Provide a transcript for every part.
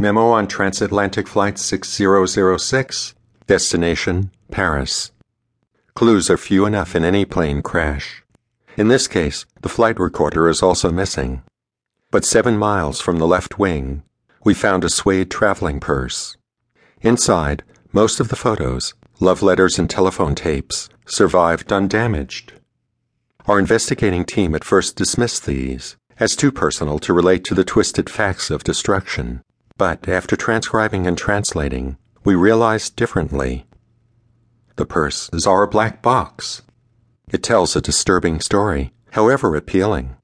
Memo on Transatlantic Flight 6006, destination Paris. Clues are few enough in any plane crash. In this case, the flight recorder is also missing. But seven miles from the left wing, we found a suede traveling purse. Inside, most of the photos, love letters, and telephone tapes survived undamaged. Our investigating team at first dismissed these as too personal to relate to the twisted facts of destruction. But after transcribing and translating, we realized differently. The purse is our black box. It tells a disturbing story, however appealing.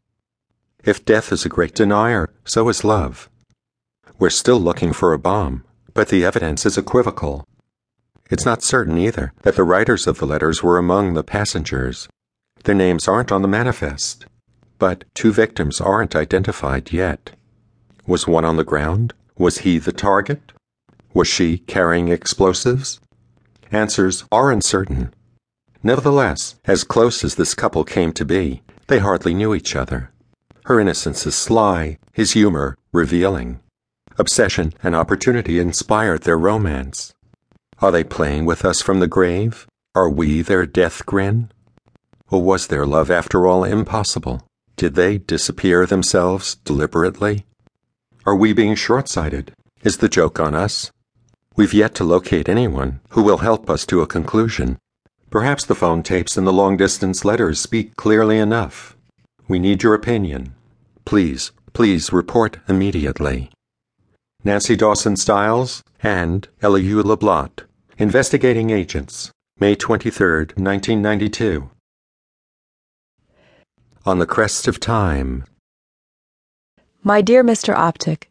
If death is a great denier, so is love. We're still looking for a bomb, but the evidence is equivocal. It's not certain either that the writers of the letters were among the passengers. Their names aren't on the manifest, but two victims aren't identified yet. Was one on the ground? Was he the target? Was she carrying explosives? Answers are uncertain. Nevertheless, as close as this couple came to be, they hardly knew each other. Her innocence is sly, his humor revealing. Obsession and opportunity inspired their romance. Are they playing with us from the grave? Are we their death grin? Or was their love after all impossible? Did they disappear themselves deliberately? Are we being short sighted? Is the joke on us? We've yet to locate anyone who will help us to a conclusion. Perhaps the phone tapes and the long distance letters speak clearly enough. We need your opinion. Please, please report immediately. Nancy Dawson Stiles and Elihu LeBlanc, Investigating Agents, May 23, 1992. On the Crest of Time. My dear Mr. Optic,